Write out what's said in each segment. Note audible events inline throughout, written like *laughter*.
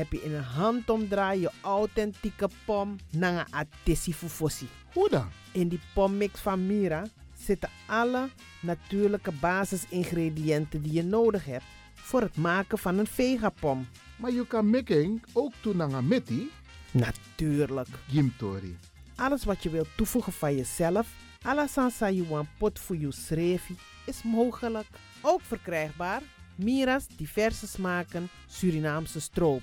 heb je in een handomdraai je authentieke pom naar een atesi fufosi. Hoe dan? In die pommix van Mira zitten alle natuurlijke basisingrediënten die je nodig hebt voor het maken van een vegapom. Maar je kan making ook toe naar een. Natuurlijk. Gimtori. Alles wat je wilt toevoegen van jezelf, alla sansa you pot voor je schreefie, is mogelijk. Ook verkrijgbaar Mira's diverse smaken Surinaamse stroop.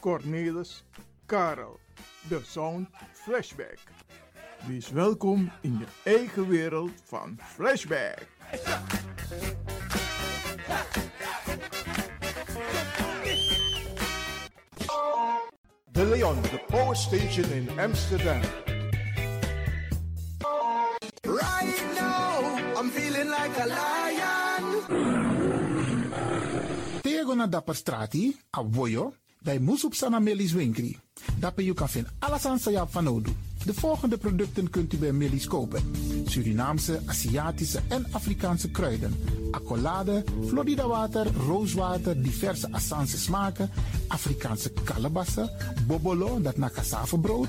Cornelis, Karel. De Sound Flashback. Wees welkom in je eigen wereld van Flashback. De Leon, the power station in Amsterdam. Right now, I'm feeling like a lion. Tego na dapper strati, a voyo, bij Moesop Sana Melis Winkri. Daarbij je kan alles aan Sayap van Odu. De volgende producten kunt u bij Melis kopen. Surinaamse, Aziatische en Afrikaanse kruiden. Accolade, Florida water, rooswater, diverse Assange smaken, Afrikaanse kalebassen, bobolo, dat na brood,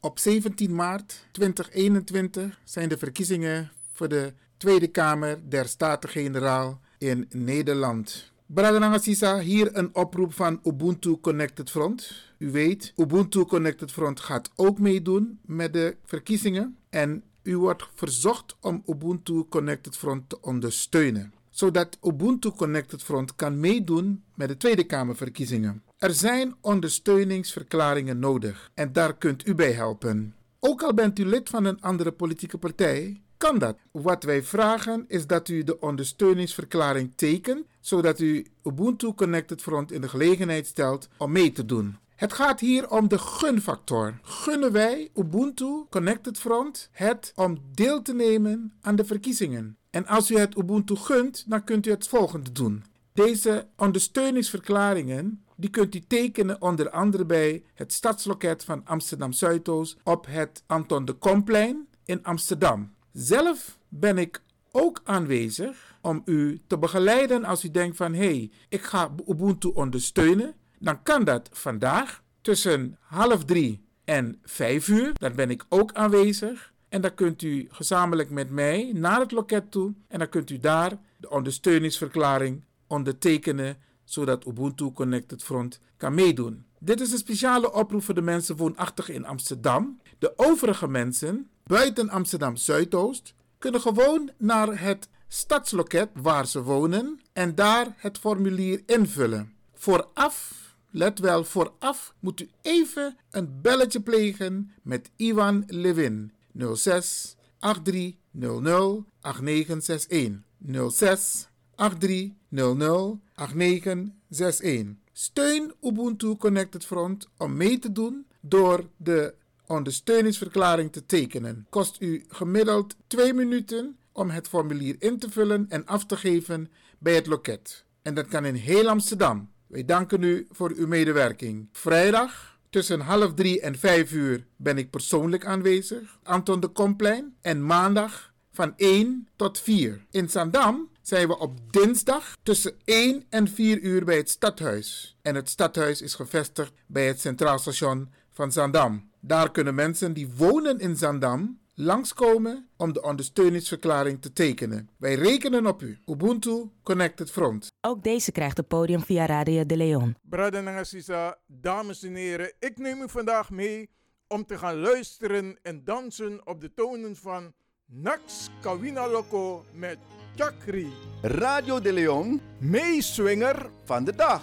Op 17 maart 2021 zijn de verkiezingen voor de Tweede Kamer der Staten-Generaal in Nederland. Bradananga Sisa, hier een oproep van Ubuntu Connected Front. U weet, Ubuntu Connected Front gaat ook meedoen met de verkiezingen. En u wordt verzocht om Ubuntu Connected Front te ondersteunen. Zodat Ubuntu Connected Front kan meedoen met de Tweede Kamerverkiezingen. Er zijn ondersteuningsverklaringen nodig en daar kunt u bij helpen. Ook al bent u lid van een andere politieke partij, kan dat. Wat wij vragen is dat u de ondersteuningsverklaring tekent, zodat u Ubuntu Connected Front in de gelegenheid stelt om mee te doen. Het gaat hier om de gunfactor. Gunnen wij Ubuntu Connected Front het om deel te nemen aan de verkiezingen? En als u het Ubuntu gunt, dan kunt u het volgende doen. Deze ondersteuningsverklaringen die kunt u tekenen onder andere bij het stadsloket van Amsterdam Zuidoost op het Anton de Komplein in Amsterdam. Zelf ben ik ook aanwezig om u te begeleiden als u denkt van hé, hey, ik ga Ubuntu ondersteunen. Dan kan dat vandaag tussen half drie en vijf uur. Dan ben ik ook aanwezig. En dan kunt u gezamenlijk met mij naar het loket toe. En dan kunt u daar de ondersteuningsverklaring ondertekenen zodat Ubuntu Connected Front kan meedoen. Dit is een speciale oproep voor de mensen woonachtig in Amsterdam. De overige mensen buiten Amsterdam Zuidoost kunnen gewoon naar het stadsloket waar ze wonen en daar het formulier invullen. Vooraf, let wel, vooraf moet u even een belletje plegen met Ivan Levin 06 8300 8961 06 8300 8961. Steun Ubuntu Connected Front om mee te doen door de ondersteuningsverklaring te tekenen. Kost u gemiddeld 2 minuten om het formulier in te vullen en af te geven bij het loket. En dat kan in heel Amsterdam. Wij danken u voor uw medewerking. Vrijdag tussen half drie en vijf uur ben ik persoonlijk aanwezig. Anton de Komplein. En maandag van 1 tot 4. In Zandam zijn we op dinsdag tussen 1 en 4 uur bij het stadhuis. En het stadhuis is gevestigd bij het Centraal Station van Zandam. Daar kunnen mensen die wonen in Zandam langskomen om de ondersteuningsverklaring te tekenen. Wij rekenen op u. Ubuntu Connected Front. Ook deze krijgt het podium via Radio de Leon. Brada Nangasisa, dames en heren, ik neem u vandaag mee om te gaan luisteren en dansen op de tonen van Nax Kawina Loco met Chakri. Radio de Leon, meeswinger van de dag.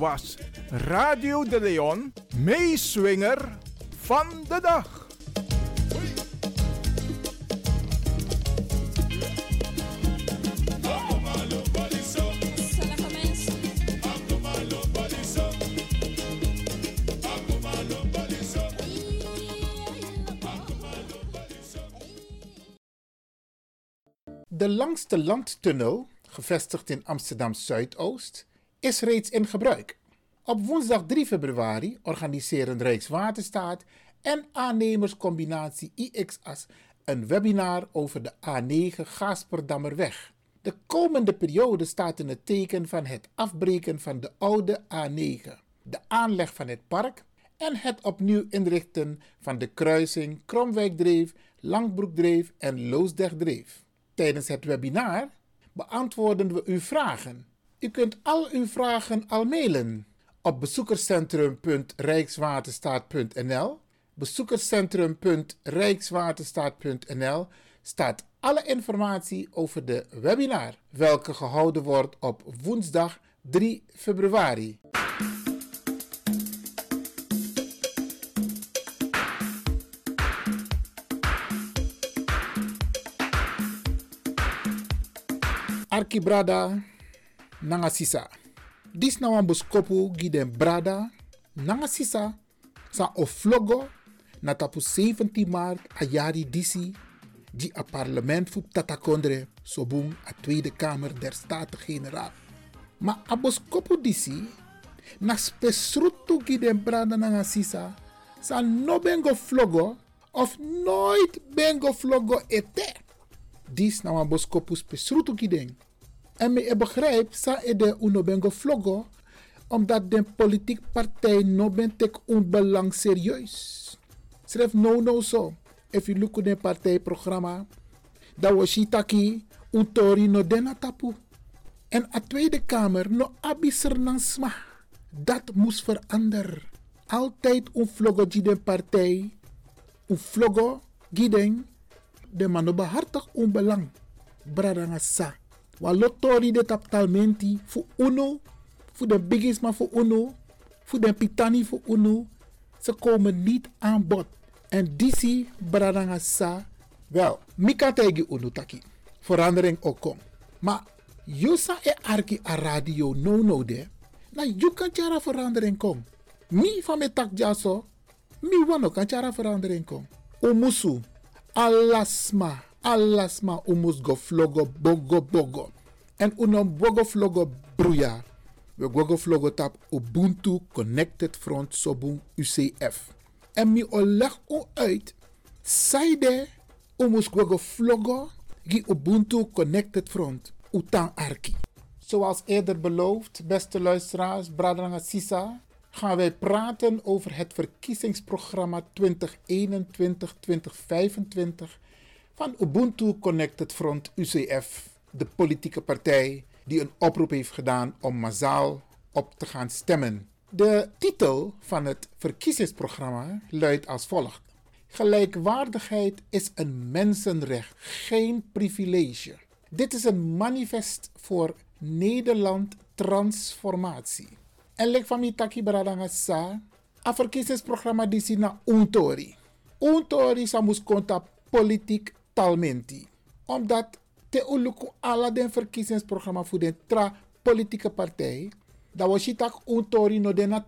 Was Radio de Leon, meeswinger van de dag. De langste landtunnel, gevestigd in Amsterdam Zuidoost, is reeds in gebruik. Op woensdag 3 februari organiseren Rijkswaterstaat en aannemerscombinatie IXAS een webinar over de A9 Gaasperdammerweg. De komende periode staat in het teken van het afbreken van de oude A9, de aanleg van het park en het opnieuw inrichten van de kruising Kromwijkdreef, Langbroekdreef en Loosdrechtdreef. Tijdens het webinar beantwoorden we uw vragen. U kunt al uw vragen al mailen op bezoekerscentrum.rijkswaterstaat.nl. Bezoekerscentrum.rijkswaterstaat.nl staat alle informatie over de webinar, welke gehouden wordt op woensdag 3 februari. Arkibrada nanga sisa. Dis na wan boskopu giden brada nanga sa oflogo na tapu 17 maart a jari disi di a parlement fu tatakondre sobung a Tweede Kamer der Staten-Generaal. Ma a disi na spesrutu giden brada nanga sa no bengo flogo of nooit bengo flogo ete. Dis na wan boskopu spesrutu. En me begrijp, sa e de uno bengo omdat de politiek partij no ben tek un belang serieus. Schrijf no no so. If you look at partijprogramma, dat was shitaki, un tori no dena tapu. En a Tweede Kamer no abiser sma. Dat moest veranderen. Altijd un vlogo giden partij, un vlogo giden, de man behartig un belang. Wa lotori de taptalmenti fu uno, fu de bigisma fu uno, fu de pitani fu uno. Ze komen niet aan bod. En disi bradanga sa, wel, mika tegi uno taki. Verandering ook kom. Maar Yusa e arki a radio no no de. Na chara verandering kom. Mi van me tak jaso. Mi wano kan chara verandering kom. Umusu. Alasma. Alasma umus go flogo bogo bogo. En unom bogo flogo bruya. We gogo flogo tap Ubuntu Connected Front Sobun UCF. En mi oleg o uit. Saide umus gogo flogo gi Ubuntu Connected Front. Utang Arki. Zoals eerder beloofd, beste luisteraars, Bradrang Sisa, gaan wij praten over het verkiezingsprogramma 2021-2025 van Ubuntu Connected Front UCF, de politieke partij die een oproep heeft gedaan om massaal op te gaan stemmen. De titel van het verkiezingsprogramma luidt als volgt: Gelijkwaardigheid is een mensenrecht, geen privilege. Dit is een manifest voor Nederland transformatie. En lek van mi taki sa, a verkiezingsprogramma disi na untori. Untori sa mus konta politiek talmenti. Omdat te uluku ala den verkiezingsprogramma voor de tra politieke partij, dat was je untori no de.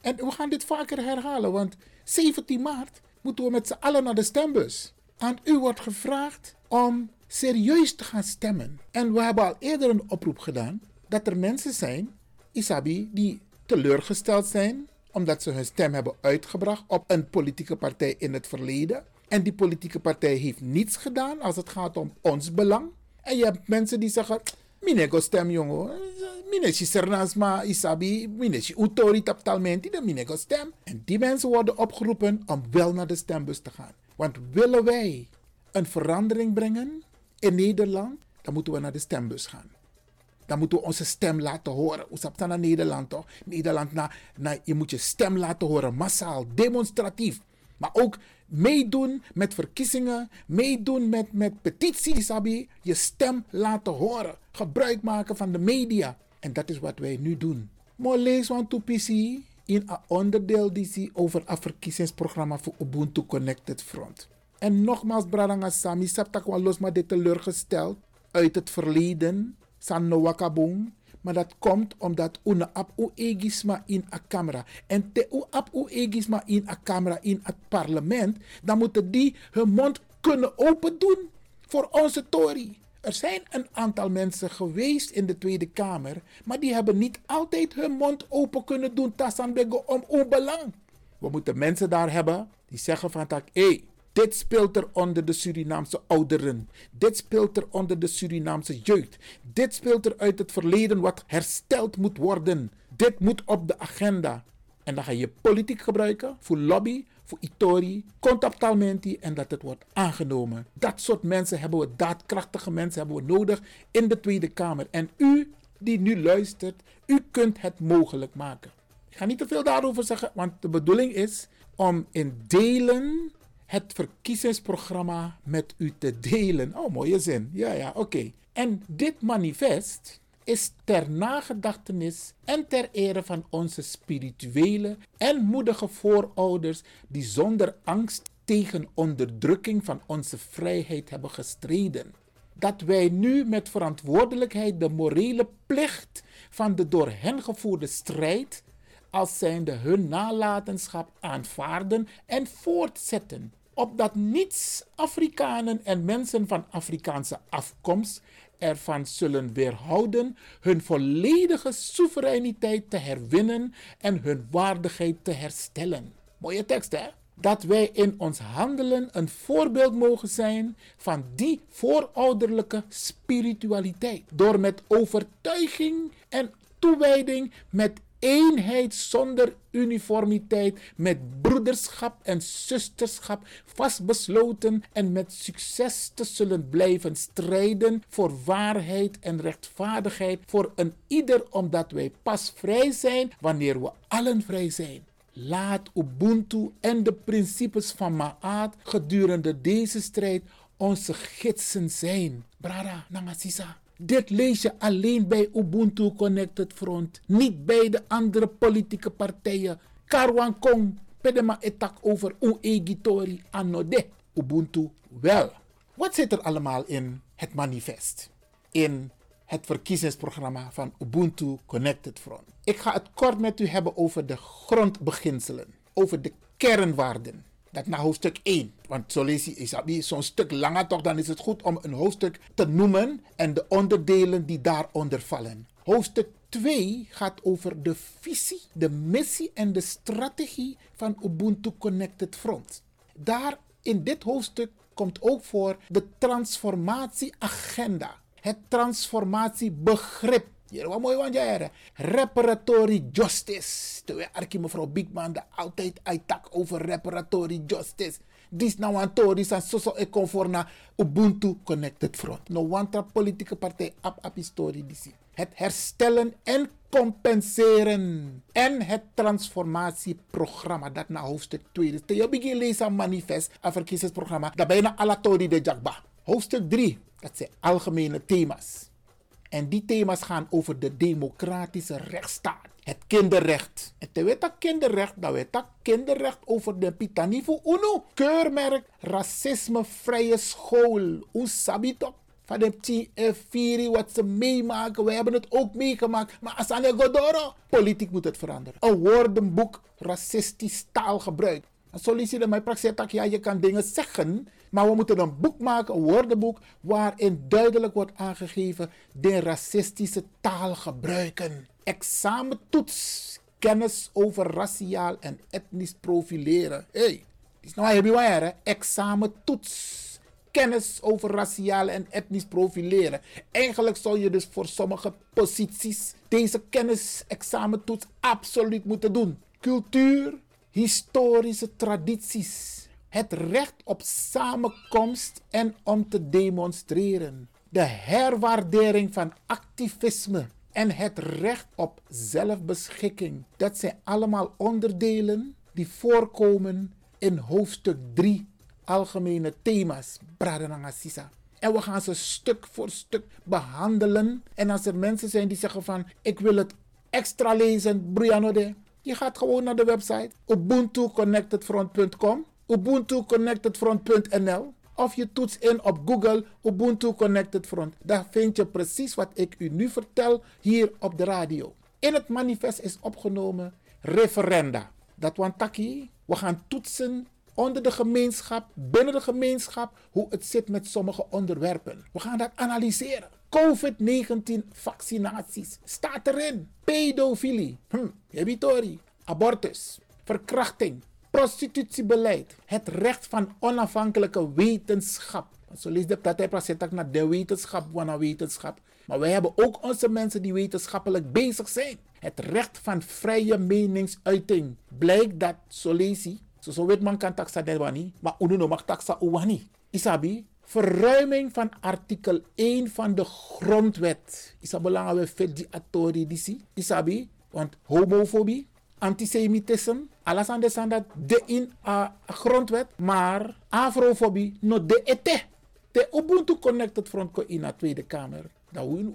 En we gaan dit vaker herhalen, want 17 maart moeten we met z'n allen naar de stembus. En u wordt gevraagd om serieus te gaan stemmen. En we hebben al eerder een oproep gedaan dat er mensen zijn, Isabi, die teleurgesteld zijn omdat ze hun stem hebben uitgebracht op een politieke partij in het verleden. En die politieke partij heeft niets gedaan als het gaat om ons belang. En je hebt mensen die zeggen, minego stem jongen, mineshi sernasma isabi, mineshi autoritap talmenti, de minego stem. En die mensen worden opgeroepen om wel naar de stembus te gaan. Want willen wij een verandering brengen in Nederland, dan moeten we naar de stembus gaan. Dan moeten we onze stem laten horen. Hoe stapt naar Nederland toch? Nederland, na, na, je moet je stem laten horen, massaal, demonstratief. Maar ook meedoen met verkiezingen, meedoen met, met petities, Sabi. Je stem laten horen. Gebruik maken van de media. En dat is wat wij nu doen. Maar lees want to PC in een onderdeel die over het verkiezingsprogramma voor Ubuntu Connected Front. En nogmaals, Bradanga Sami, los maar dit teleurgesteld uit het verleden, San wakabong. Maar dat komt omdat una ap u egisma in a camera. En te u ap u egisma in a camera in het parlement, dan moeten die hun mond kunnen open doen voor onze Tory. Er zijn een aantal mensen geweest in de Tweede Kamer, maar die hebben niet altijd hun mond open kunnen doen tassanbego om onbelang. We moeten mensen daar hebben die zeggen van tak, hé, hey, dit speelt er onder de Surinaamse ouderen. Dit speelt er onder de Surinaamse jeugd. Dit speelt er uit het verleden wat hersteld moet worden. Dit moet op de agenda. En dan ga je politiek gebruiken voor lobby, voor itori, contactalmenti en dat het wordt aangenomen. Dat soort mensen hebben we, daadkrachtige mensen hebben we nodig in de Tweede Kamer. En u die nu luistert, u kunt het mogelijk maken. Ik ga niet te veel daarover zeggen, want de bedoeling is om in delen het verkiezingsprogramma met u te delen. Oh, mooie zin. Ja, ja, oké. En dit manifest is ter nagedachtenis en ter ere van onze spirituele en moedige voorouders die zonder angst tegen onderdrukking van onze vrijheid hebben gestreden. Dat wij nu met verantwoordelijkheid de morele plicht van de door hen gevoerde strijd als zijnde hun nalatenschap aanvaarden en voortzetten opdat niets Afrikanen en mensen van Afrikaanse afkomst ervan zullen weerhouden hun volledige soevereiniteit te herwinnen en hun waardigheid te herstellen. Mooie tekst, hè? Dat wij in ons handelen een voorbeeld mogen zijn van die voorouderlijke spiritualiteit. Door met overtuiging en toewijding met eenheid zonder uniformiteit, met broederschap en zusterschap vastbesloten en met succes te zullen blijven strijden voor waarheid en rechtvaardigheid voor een ieder, omdat wij pas vrij zijn wanneer we allen vrij zijn. Laat Ubuntu en de principes van Maat gedurende deze strijd onze gidsen zijn. Brada, Nangasisa. Dit lees je alleen bij Ubuntu Connected Front, niet bij de andere politieke partijen. Karwan Kong, pedema etak over uegitori anode. Ubuntu wel. Wat zit er allemaal in het manifest? In het verkiezingsprogramma van Ubuntu Connected Front. Ik ga het kort met u hebben over de grondbeginselen, over de kernwaarden. Dat na hoofdstuk 1. Want zo lees je zo'n stuk langer toch, dan is het goed om een hoofdstuk te noemen en de onderdelen die daaronder vallen. Hoofdstuk 2 gaat over de visie, de missie en de strategie van Ubuntu Connected Front. Daar in dit hoofdstuk komt ook voor de transformatieagenda. Het transformatiebegrip. Hier wat mooi want jaren. Reparatory justice. Terwijl Arki mevrouw Bigman de altijd uittak over reparatory justice. Dis nou een tori san soso e conform na Ubuntu Connected Front. No wantra politieke partij ap ap historie disi. Het herstellen en compenseren. En het transformatieprogramma dat na hoofdstuk 2 is. Je begin lezen manifest, een verkiezingsprogramma. Dat bijna alle tori de jakba. Hoofdstuk 3, dat zijn algemene thema's. En die thema's gaan over de democratische rechtsstaat. Het kinderrecht. En te weten kinderrecht, dat weet dat kinderrecht over de Pitanivo Uno. Keurmerk racismevrije school. Unsabito. Van de TF4, wat ze meemaken. We hebben het ook meegemaakt. Maar Asane Godoro. Politiek moet het veranderen. Een woordenboek racistisch taalgebruik. En solliciteer mij praxis ja, je kan dingen zeggen, maar we moeten een boek maken, een woordenboek, waarin duidelijk wordt aangegeven de racistische taal gebruiken. Examentoets, kennis over raciaal en etnisch profileren. Hé, hey, is nou je waar, Examentoets. Kennis over raciaal en etnisch profileren. Eigenlijk zou je dus voor sommige posities deze kennis-examentoets absoluut moeten doen. Cultuur, historische tradities. Het recht op samenkomst en om te demonstreren. De herwaardering van activisme en het recht op zelfbeschikking. Dat zijn allemaal onderdelen die voorkomen in hoofdstuk 3 algemene thema's. Bradanangasisa. En we gaan ze stuk voor stuk behandelen. En als er mensen zijn die zeggen van ik wil het extra lezen, Brianode. Je gaat gewoon naar de website ubuntuconnectedfront.com, ubuntuconnectedfront.nl of je toets in op Google Ubuntu Connected Front. Daar vind je precies wat ik u nu vertel hier op de radio. In het manifest is opgenomen referenda. Dat want taki, we gaan toetsen onder de gemeenschap, binnen de gemeenschap, hoe het zit met sommige onderwerpen. We gaan dat analyseren. COVID-19 vaccinaties staat erin. Pedofilie, hm, abortus, verkrachting, prostitutiebeleid, het recht van onafhankelijke wetenschap. Zo lees de naar de wetenschap van wetenschap. Maar wij hebben ook onze mensen die wetenschappelijk bezig zijn. Het recht van vrije meningsuiting. Blijkt dat, zo lees je, zo, zo weet man kan taxa derwani, maar uno mag taxa uwani. Isabi, verruiming van artikel 1 van de grondwet. Is dat belangrijk voor die atori Isabi, want homofobie, antisemitisme, alles aan de dat de in a grondwet, maar afrofobie no de ete. De Ubuntu Connected Front ko in de Tweede Kamer. Dat we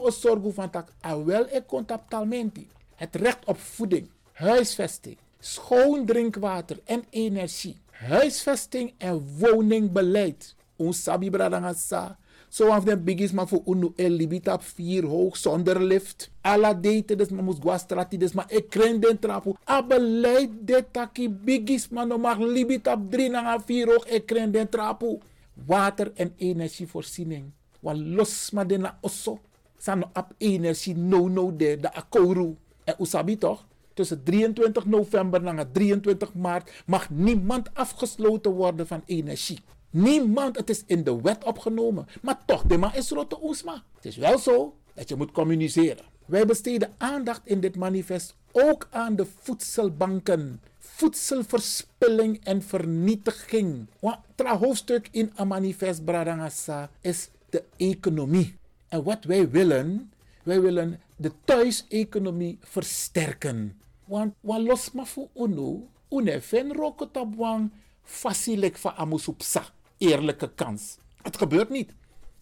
ons zorgen van dat wel e contactalmenti. Het recht op voeding, huisvesting, schoon drinkwater en energie, huisvesting en woningbeleid. Ons sabi bradangasa. Zo af den bigis maar voor unu el libita vier hoog zonder lift. Alla date des ma mus guastrati des ma ik kren den trapu. A beleid de taki bigis maar no mag libita drie na vier hoog ik kren den trapu. Water en energievoorziening. Wan los ma den na osso. San op energie no no de de akoru. En usabi toch? tussen 23 november en 23 maart mag niemand afgesloten worden van energie. Niemand, het is in de wet opgenomen. Maar toch, man is rotte oesma. Het is wel zo dat je moet communiceren. Wij besteden aandacht in dit manifest ook aan de voedselbanken. Voedselverspilling en vernietiging. Het hoofdstuk in een manifest Bradangasa is de economie. En wat wij willen, wij willen de thuiseconomie versterken. Want wat los maar voor UNO, une ven rokotabwang, facilik van amusupsa eerlijke kans. Het gebeurt niet.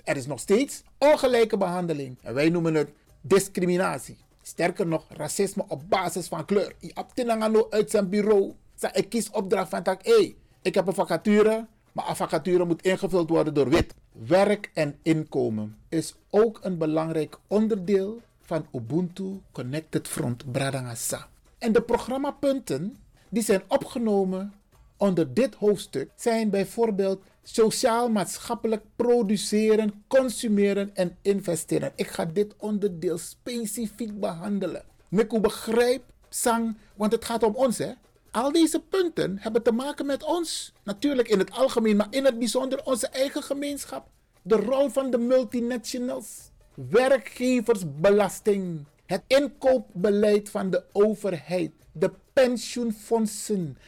Er is nog steeds ongelijke behandeling. En wij noemen het discriminatie. Sterker nog, racisme op basis van kleur. Je hebt uit zijn bureau. Ik kies opdracht van tak, hey, ik heb een vacature, maar een vacature moet ingevuld worden door wit. Werk en inkomen is ook een belangrijk onderdeel van Ubuntu Connected Front Bradangasa. En de programmapunten die zijn opgenomen onder dit hoofdstuk zijn bijvoorbeeld sociaal-maatschappelijk produceren, consumeren en investeren. Ik ga dit onderdeel specifiek behandelen. Miku begrijp, sang, want het gaat om ons hè. Al deze punten hebben te maken met ons. Natuurlijk in het algemeen, maar in het bijzonder onze eigen gemeenschap. De rol van de multinationals. Werkgeversbelasting. Het inkoopbeleid van de overheid. De pensioenfondsen.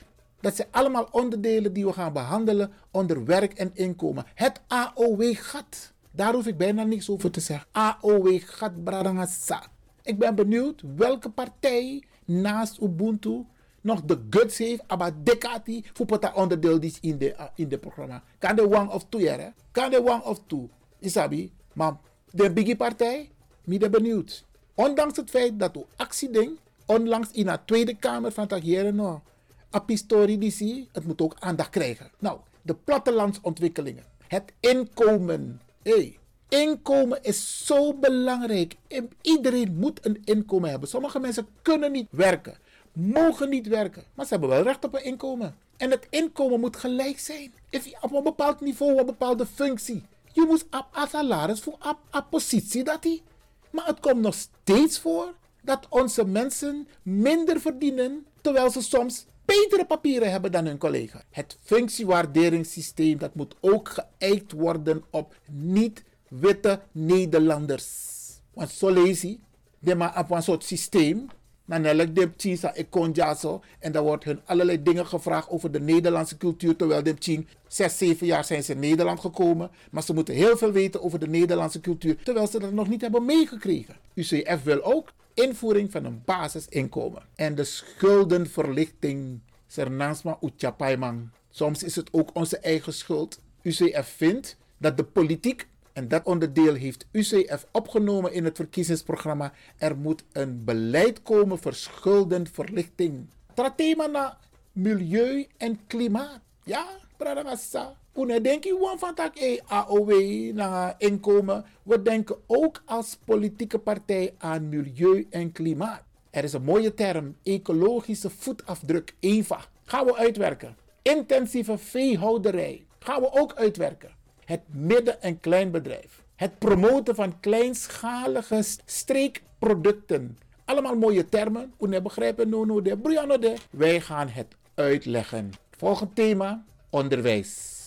Dat zijn allemaal onderdelen die we gaan behandelen onder werk en inkomen. Het AOW-gat. Daar hoef ik bijna niks over te zeggen. AOW-gat Bradangasa. Ik ben benieuwd welke partij naast Ubuntu nog de guts heeft, aber dekati, voor dat onderdeel is in de, uh, in de programma. Kan de one of two, hè? Kan de one of two. Isabi, maar de biggie partij, ik ben benieuwd. Ondanks het feit dat u actieding onlangs in de Tweede Kamer van Tagieren no, apistori die zie, het moet ook aandacht krijgen. Nou, de plattelandsontwikkelingen, het inkomen. Hey, inkomen is zo belangrijk. Iedereen moet een inkomen hebben. Sommige mensen kunnen niet werken mogen niet werken. Maar ze hebben wel recht op een inkomen. En het inkomen moet gelijk zijn. Op een bepaald niveau, op een bepaalde functie. Je moet op salaris voor een positie dat hij. Maar het komt nog steeds voor dat onze mensen minder verdienen, terwijl ze soms betere papieren hebben dan hun collega. Het functiewaarderingssysteem dat moet ook geëikt worden op niet-witte Nederlanders. Want zo lees je, maar op een soort systeem dan elk de kon zo. En dan wordt hun allerlei dingen gevraagd over de Nederlandse cultuur. Terwijl de Chin, zes, zeven jaar zijn ze in Nederland gekomen. Maar ze moeten heel veel weten over de Nederlandse cultuur. Terwijl ze dat nog niet hebben meegekregen. UCF wil ook invoering van een basisinkomen. En de schuldenverlichting. Sernansma. Soms is het ook onze eigen schuld. UCF vindt dat de politiek en dat onderdeel heeft UCF opgenomen in het verkiezingsprogramma. Er moet een beleid komen voor schuldenverlichting. thema na milieu en klimaat. Ja, Pradagasa. Denk van e na inkomen. We denken ook als politieke partij aan milieu en klimaat. Er is een mooie term, ecologische voetafdruk, EVA. Gaan we uitwerken. Intensieve veehouderij. Gaan we ook uitwerken het midden- en kleinbedrijf. Het promoten van kleinschalige streekproducten. Allemaal mooie termen. Hoe begrijpen no no de Brianna de. Wij gaan het uitleggen. Volgend thema: onderwijs.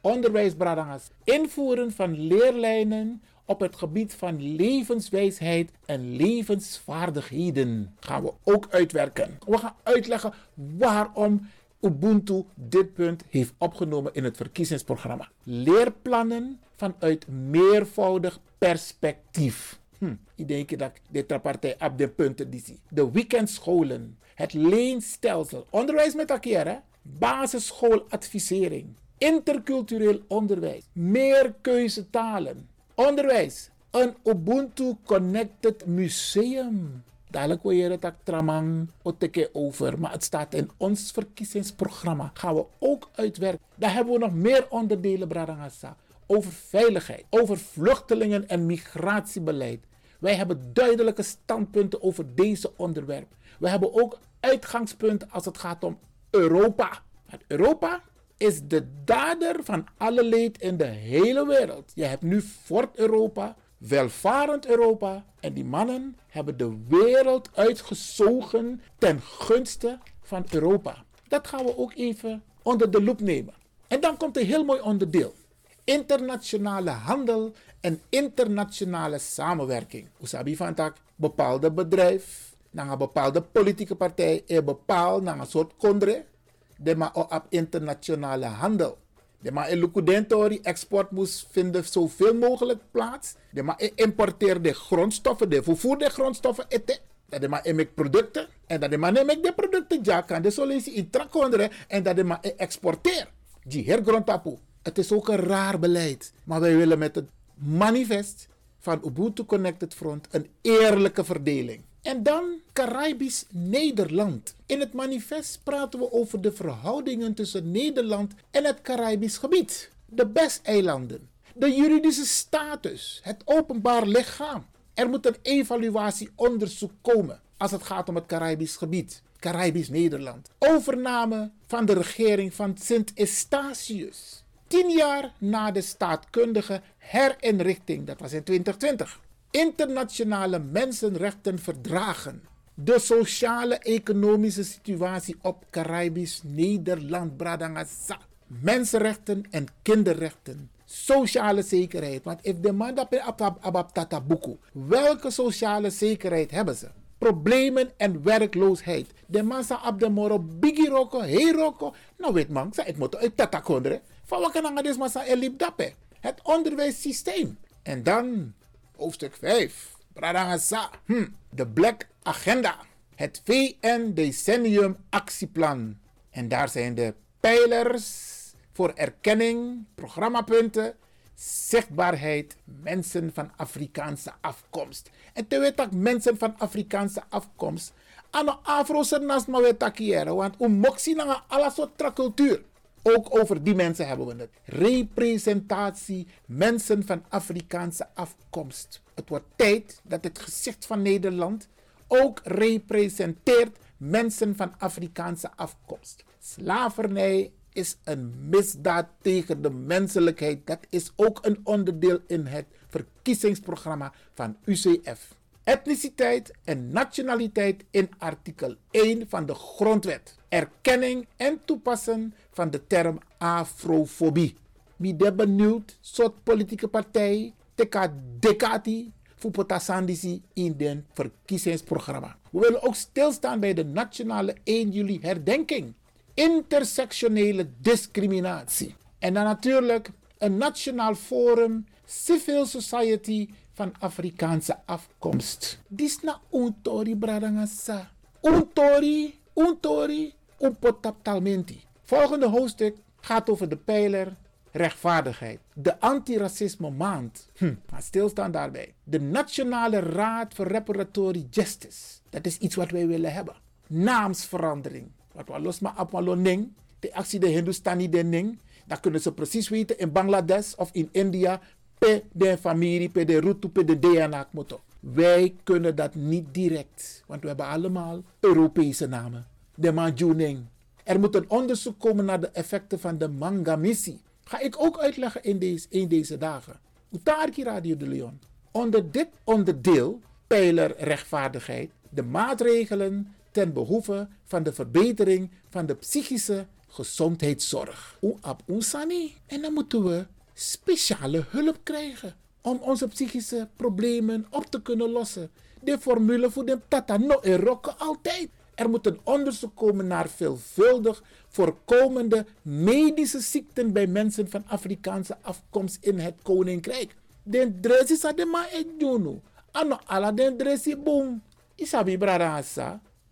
Onderwijs, Bradangas. Invoeren van leerlijnen op het gebied van levenswijsheid en levensvaardigheden gaan we ook uitwerken. We gaan uitleggen waarom Ubuntu dit punt heeft opgenomen in het verkiezingsprogramma. Leerplannen vanuit meervoudig perspectief. Hm, ik denk dat dit partij op de punten die zie. De weekendscholen, het leenstelsel, onderwijs met elkaar, basisschooladvisering, intercultureel onderwijs, meer talen, onderwijs, een Ubuntu Connected Museum. Dadelijk wil je het tramang over. Maar het staat in ons verkiezingsprogramma. Gaan we ook uitwerken. Daar hebben we nog meer onderdelen, Bradangasa. Over veiligheid, over vluchtelingen en migratiebeleid. Wij hebben duidelijke standpunten over deze onderwerp. We hebben ook uitgangspunten als het gaat om Europa. Want Europa is de dader van alle leed in de hele wereld. Je hebt nu Fort Europa, welvarend Europa. En die mannen hebben de wereld uitgezogen ten gunste van Europa. Dat gaan we ook even onder de loep nemen. En dan komt een heel mooi onderdeel. Internationale handel en internationale samenwerking. Usabi van tak, bepaalde bedrijf, naar een bepaalde politieke partij, een bepaald naar een soort kondre, de maar op internationale handel. De maar in export moest vinden zoveel mogelijk plaats. De maar importeerde grondstoffen, de vervoerde grondstoffen eten. Dat de maar in producten. En dat de maar neem de producten ja kan de solutie in trakonderen. En dat de maar exporteer. Die hergrondtapu. Het is ook een raar beleid. Maar wij willen met het manifest van Ubuntu Connected Front een eerlijke verdeling. En dan Caribisch Nederland. In het manifest praten we over de verhoudingen tussen Nederland en het Caribisch gebied. De Bes-eilanden, De juridische status, het openbaar lichaam. Er moet een evaluatieonderzoek komen als het gaat om het Caribisch gebied, Caribisch Nederland. Overname van de regering van Sint Eustatius. Tien jaar na de staatkundige herinrichting, dat was in 2020. Internationale mensenrechtenverdragen. De sociale-economische situatie op Caribisch Nederland, Bradangasa. Mensenrechten en kinderrechten. Sociale zekerheid. Want if de man dat abab buku, welke sociale zekerheid hebben ze? Problemen en werkloosheid. De massa op de moro bigi roko, hey roko. Nou weet man, ik moet uit tata kondre. Van wat kan deze massa elip? Het onderwijssysteem. En dan hoofdstuk 5. Bradangasa. Hm. De Black Agenda. Het VN Decennium Actieplan. En daar zijn de pijlers voor erkenning, programmapunten, zichtbaarheid, mensen van Afrikaanse afkomst. En te weten mensen van Afrikaanse afkomst, ano afro naast maar weten want om moxie naar alle soort cultuur. Ook over die mensen hebben we het. Representatie mensen van Afrikaanse afkomst. Het wordt tijd dat het gezicht van Nederland ook representeert mensen van Afrikaanse afkomst. Slavernij is een misdaad tegen de menselijkheid. Dat is ook een onderdeel in het verkiezingsprogramma van UCF. Etniciteit en nationaliteit in artikel 1 van de Grondwet. Erkenning en toepassen van de term afrofobie. Wie de benieuwd soort politieke partij teka dekati voor in het verkiezingsprogramma. We willen ook stilstaan bij de nationale 1 juli herdenking intersectionele discriminatie. En dan natuurlijk een nationaal forum civil society van Afrikaanse afkomst. Disna untori bradangasa. Untori, untori, unpotaptalmenti. Volgende hoofdstuk gaat over de pijler rechtvaardigheid. De antiracisme maand. Hm, stilstaan daarbij. De Nationale Raad voor Reparatory Justice. Dat is iets wat wij willen hebben. Naamsverandering. Wat we los maar op ning, de actie de Hindustani de ning, dan kunnen ze precies weten in Bangladesh of in India, pe de familie, pe de route, pe de DNA moto. Wij kunnen dat niet direct, want we hebben allemaal Europese namen. De Manjuning. Er moet een onderzoek komen naar de effecten van de manga-missie. Ga ik ook uitleggen in deze, in deze dagen. Utarki Radio de Leon. Onder dit onderdeel, pijler rechtvaardigheid, de maatregelen ten behoeve van de verbetering van de psychische gezondheidszorg. Oap unsani. En dan moeten we speciale hulp krijgen om onze psychische problemen op te kunnen lossen. De formule voor de tata no erokken altijd. Er moet een onderzoek komen naar veelvuldig voorkomende medische ziekten bij mensen van Afrikaanse afkomst in het koninkrijk. Den dresi sa de ma e junu. Ano ala dresi boom. Isabi brada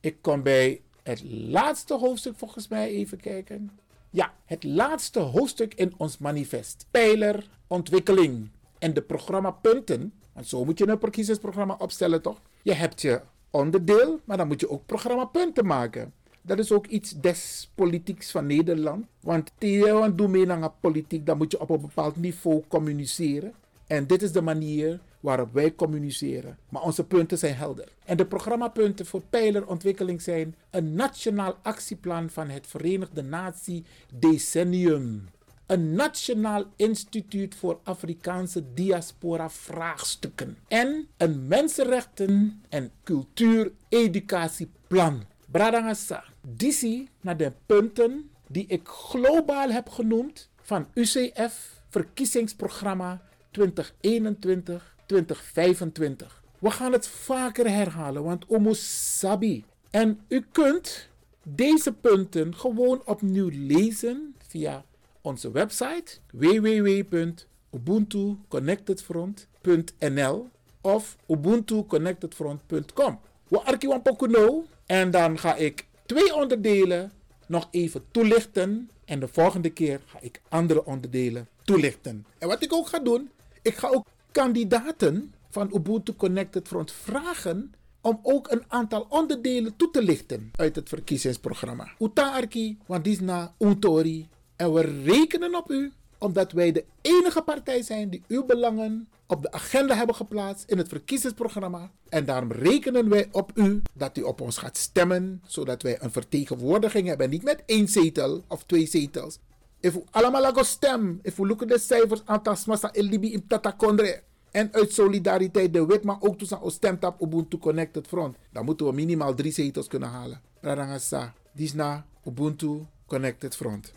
ik kom bij het laatste hoofdstuk volgens mij even kijken. Ja, het laatste hoofdstuk in ons manifest. Pijler ontwikkeling. En de programmapunten. Want zo moet je een verkiezingsprogramma opstellen, toch? Je hebt je onderdeel, maar dan moet je ook programmapunten maken. Dat is ook iets des politieks van Nederland. Want je doet mee naar politiek, dan moet je op een bepaald niveau communiceren. En dit is de manier waarop wij communiceren. Maar onze punten zijn helder. En de programmapunten voor pijlerontwikkeling zijn een nationaal actieplan van het Verenigde Natie Decennium. Een Nationaal Instituut voor Afrikaanse Diaspora Vraagstukken. En een Mensenrechten- en Cultuur-Educatieplan. Bradangasa. Disi naar de punten die ik globaal heb genoemd van UCF verkiezingsprogramma 2021 2025. We gaan het vaker herhalen, want Omo Sabi. En u kunt deze punten gewoon opnieuw lezen via onze website www.ubuntuconnectedfront.nl of ubuntuconnectedfront.com. We arkiwan pokuno en dan ga ik twee onderdelen nog even toelichten en de volgende keer ga ik andere onderdelen toelichten. En wat ik ook ga doen, ik ga ook kandidaten van Ubuntu Connected Front vragen om ook een aantal onderdelen toe te lichten uit het verkiezingsprogramma. Utaarki, Wandisna, is na Untori. En we rekenen op u, omdat wij de enige partij zijn die uw belangen op de agenda hebben geplaatst in het verkiezingsprogramma. En daarom rekenen wij op u dat u op ons gaat stemmen, zodat wij een vertegenwoordiging hebben. Niet met één zetel of twee zetels, If we allemaal go stem, if we look at the cijfers, antasmasa elibi im tata kondre. En uit solidariteit de wet, maar ook tussen ons stemtap Ubuntu Connected Front. Dan moeten we minimaal drie zetels kunnen halen. Pradangasa, Disna, Ubuntu Connected Front.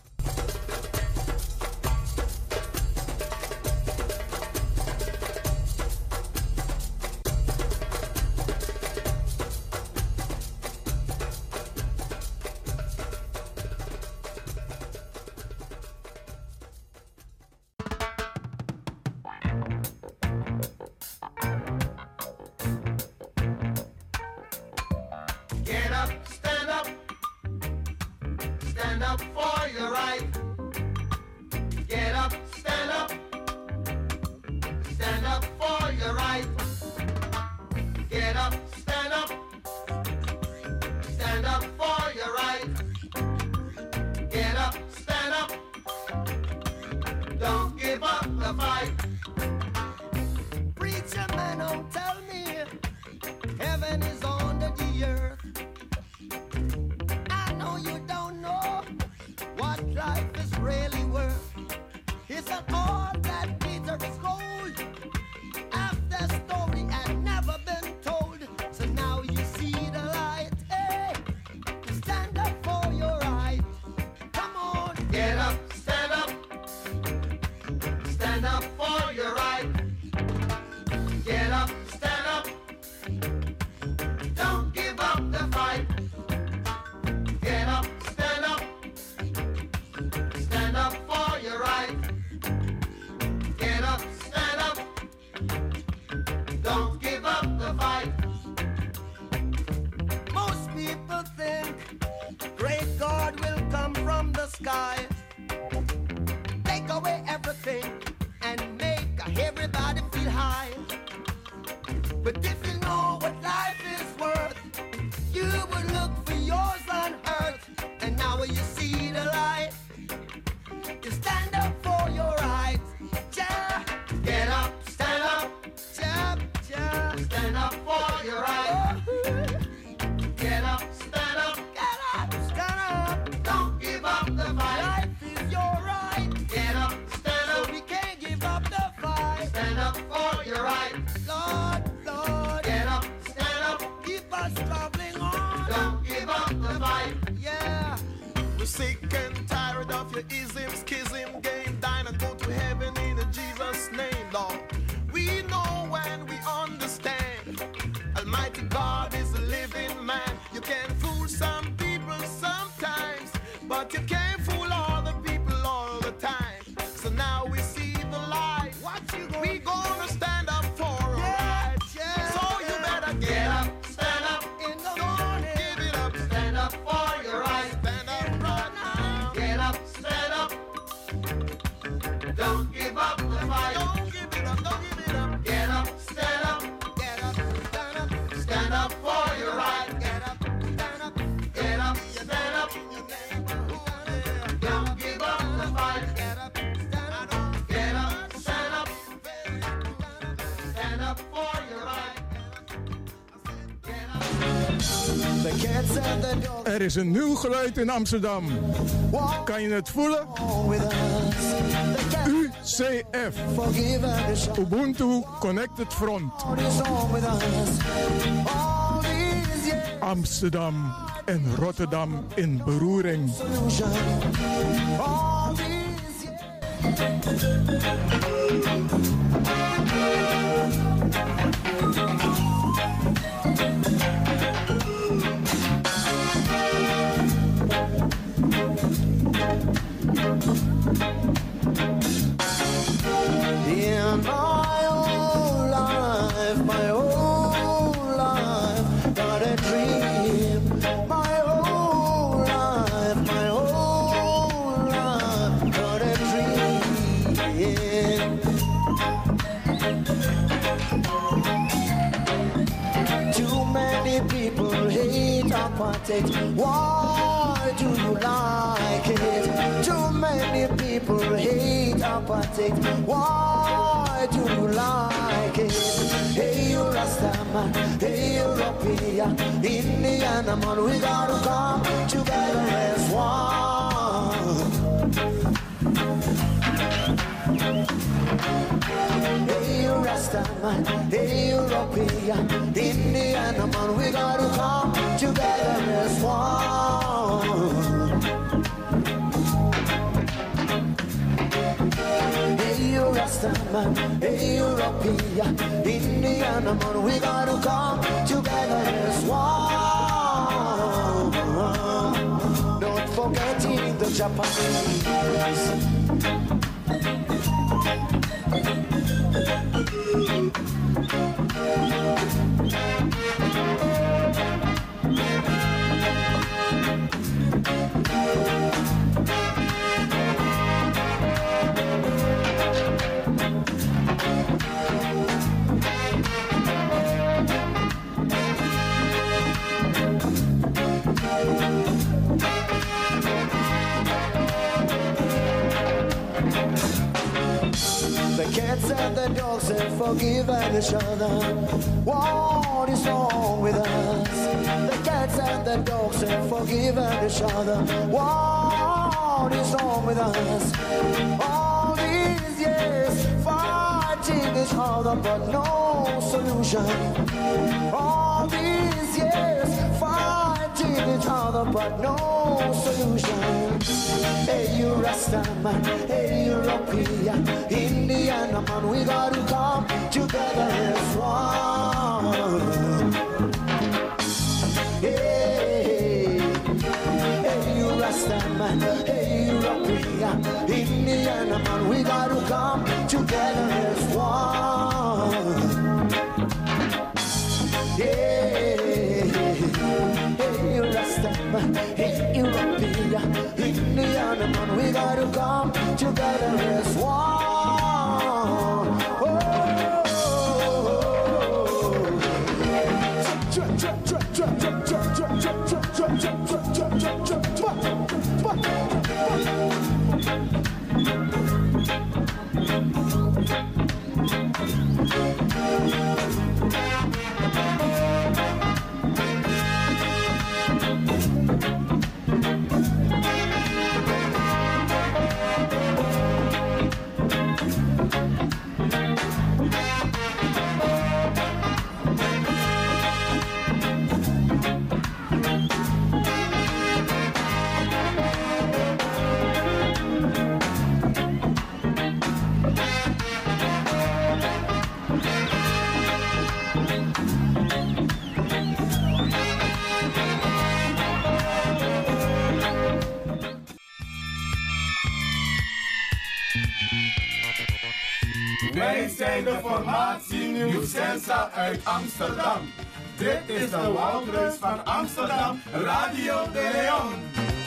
easy Er is een nieuw geluid in Amsterdam. Kan je het voelen? UCF. Ubuntu Connected Front. Amsterdam en Rotterdam in beroering. want it? Why do you like it? Too many people hate apartheid. Why do you like it? Hey, you Rastaman, hey, European, Indian, man, we gotta come together as one. Hey, you Rastaman, hey, European, Indian, man, we gotta come together as one. Hey, you Rastaman, hey, European, Indian, man, we gotta come together as one. Not forgetting the Japanese. Thank you. Cats and the dogs have forgiven each other. What is wrong with us? The cats and the dogs have forgiven each other. What is wrong with us? All these years fighting each other, but no solution. All these each but no solution. Hey, you Rastaman, hey, European, Indian man, we gotta come together as one. Hey, hey, you Rastaman, hey, European, Indian man, we gotta come together as one. Man, we gotta come together as one. Uit Amsterdam. Dit is de Woudreus van Amsterdam, Radio de Leon.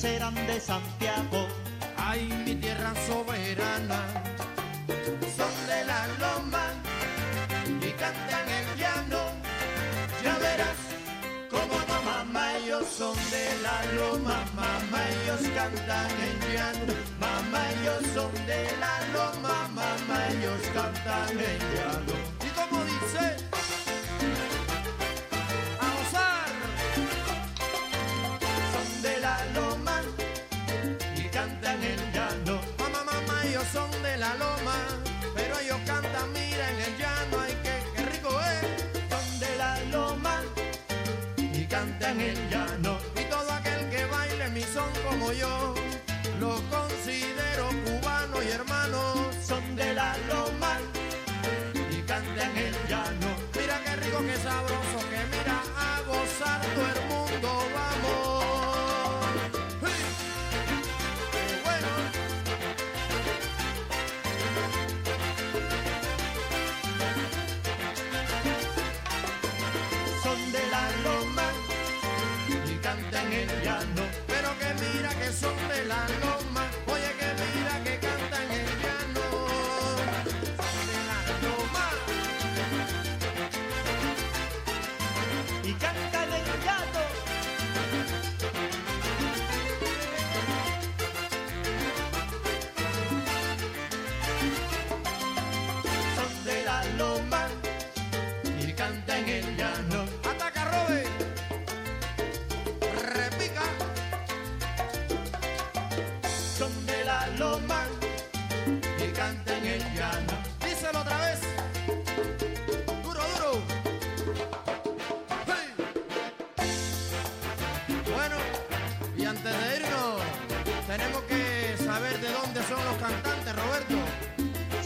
ellos eran de Santiago. Ay, mi tierra soberana, son de la loma y cantan el llano. Ya verás cómo no, mamá, ellos son de la loma, mamá, ellos cantan el llano. Mamá, ellos son de la loma, mamá, ellos cantan el llano.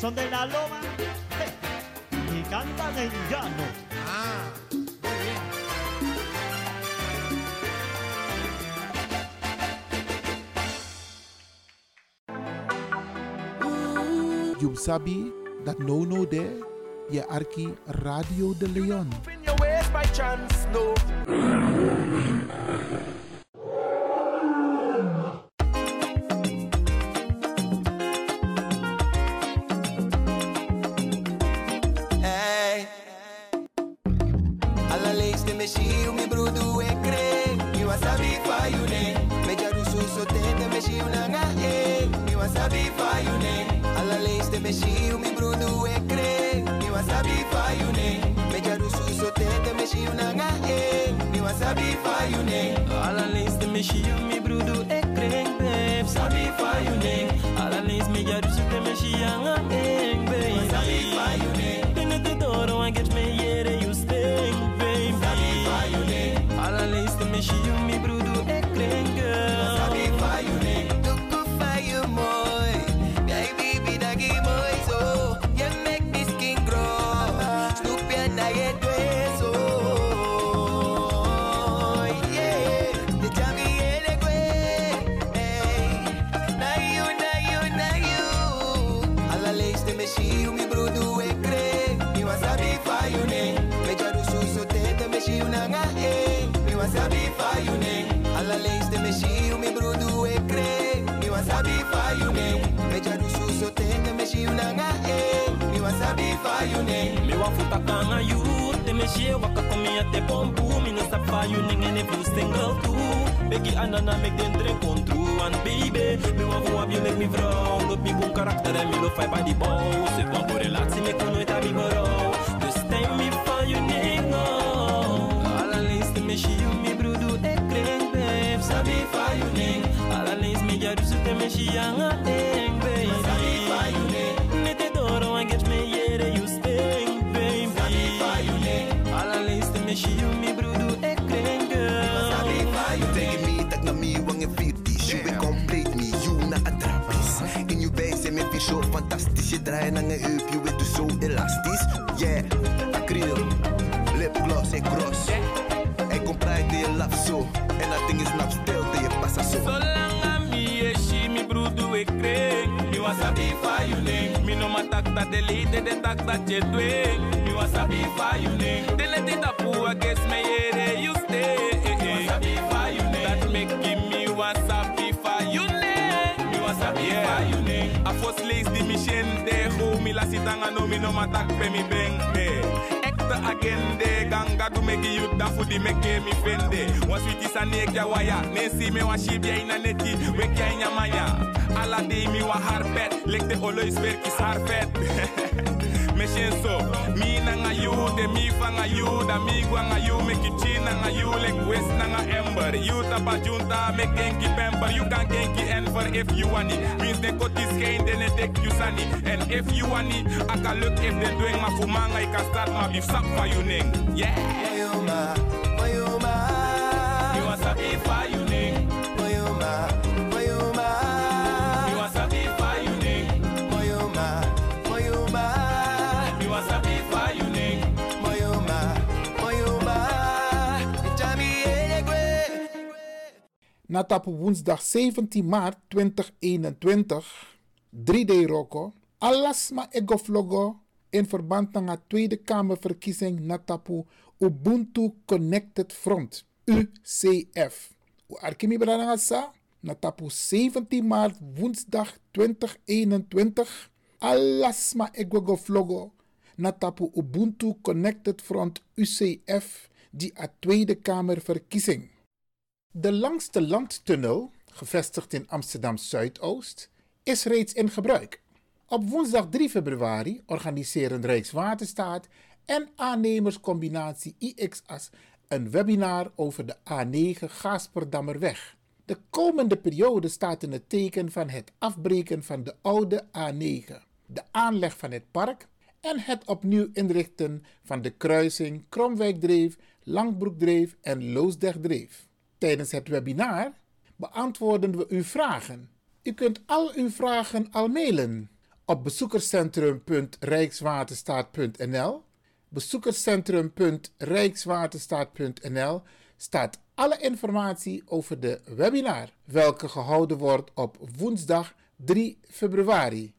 son de la loma y cantan en llano. Ah. You sabi that no no there, ye arki Radio de Leon. Go mi la sitanga no mi no matak pe mi beng de. Ekte agende ganga du meki you da fu di meke mi fende. Was witi sa nek ya waya. Nensi me wa shib ya ina neti. Wek ya inya maya. Alla day mi wa harbet. Lek de olois werk is harbet. *laughs* Meshen so. Mi nanga you de mi fanga you da mi gwanga you make it chin nanga you lek west nanga ember. You tapa junta make genki pemper. You can genki enver if you want it. Means de kot is geen sunny. And if you want it, I can look if they doing my fumanga. I can start my beef suck for you ning. Yeah. Mayuma, Mayuma. You want to be for you ning. You want to be for you ning. Mayuma, Mayuma. You want to be for you ning. Mayuma, Mayuma. Ichami egwe. Na tapu woensdag 17 maart 2021, 3D Roko, alasma egoflogo in verband met de Tweede Kamerverkiezing na tapu Ubuntu Connected Front, UCF. U arkimi sa, na tapu 17 maart woensdag 2021, alasma egoflogo na tapu Ubuntu Connected Front UCF, die a Tweede Kamerverkiezing. De langste landtunnel, gevestigd in Amsterdam Zuidoost, is reeds in gebruik. Op woensdag 3 februari organiseren Rijkswaterstaat en aannemerscombinatie IXAS een webinar over de A9 Gaasperdammerweg. De komende periode staat in het teken van het afbreken van de oude A9, de aanleg van het park en het opnieuw inrichten van de kruising Kromwijkdreef, Langbroekdreef en Loosdrechtdreef. Tijdens het webinar beantwoorden we uw vragen. U kunt al uw vragen al mailen op bezoekerscentrum.rijkswaterstaat.nl. Bezoekerscentrum.rijkswaterstaat.nl staat alle informatie over de webinar, welke gehouden wordt op woensdag 3 februari.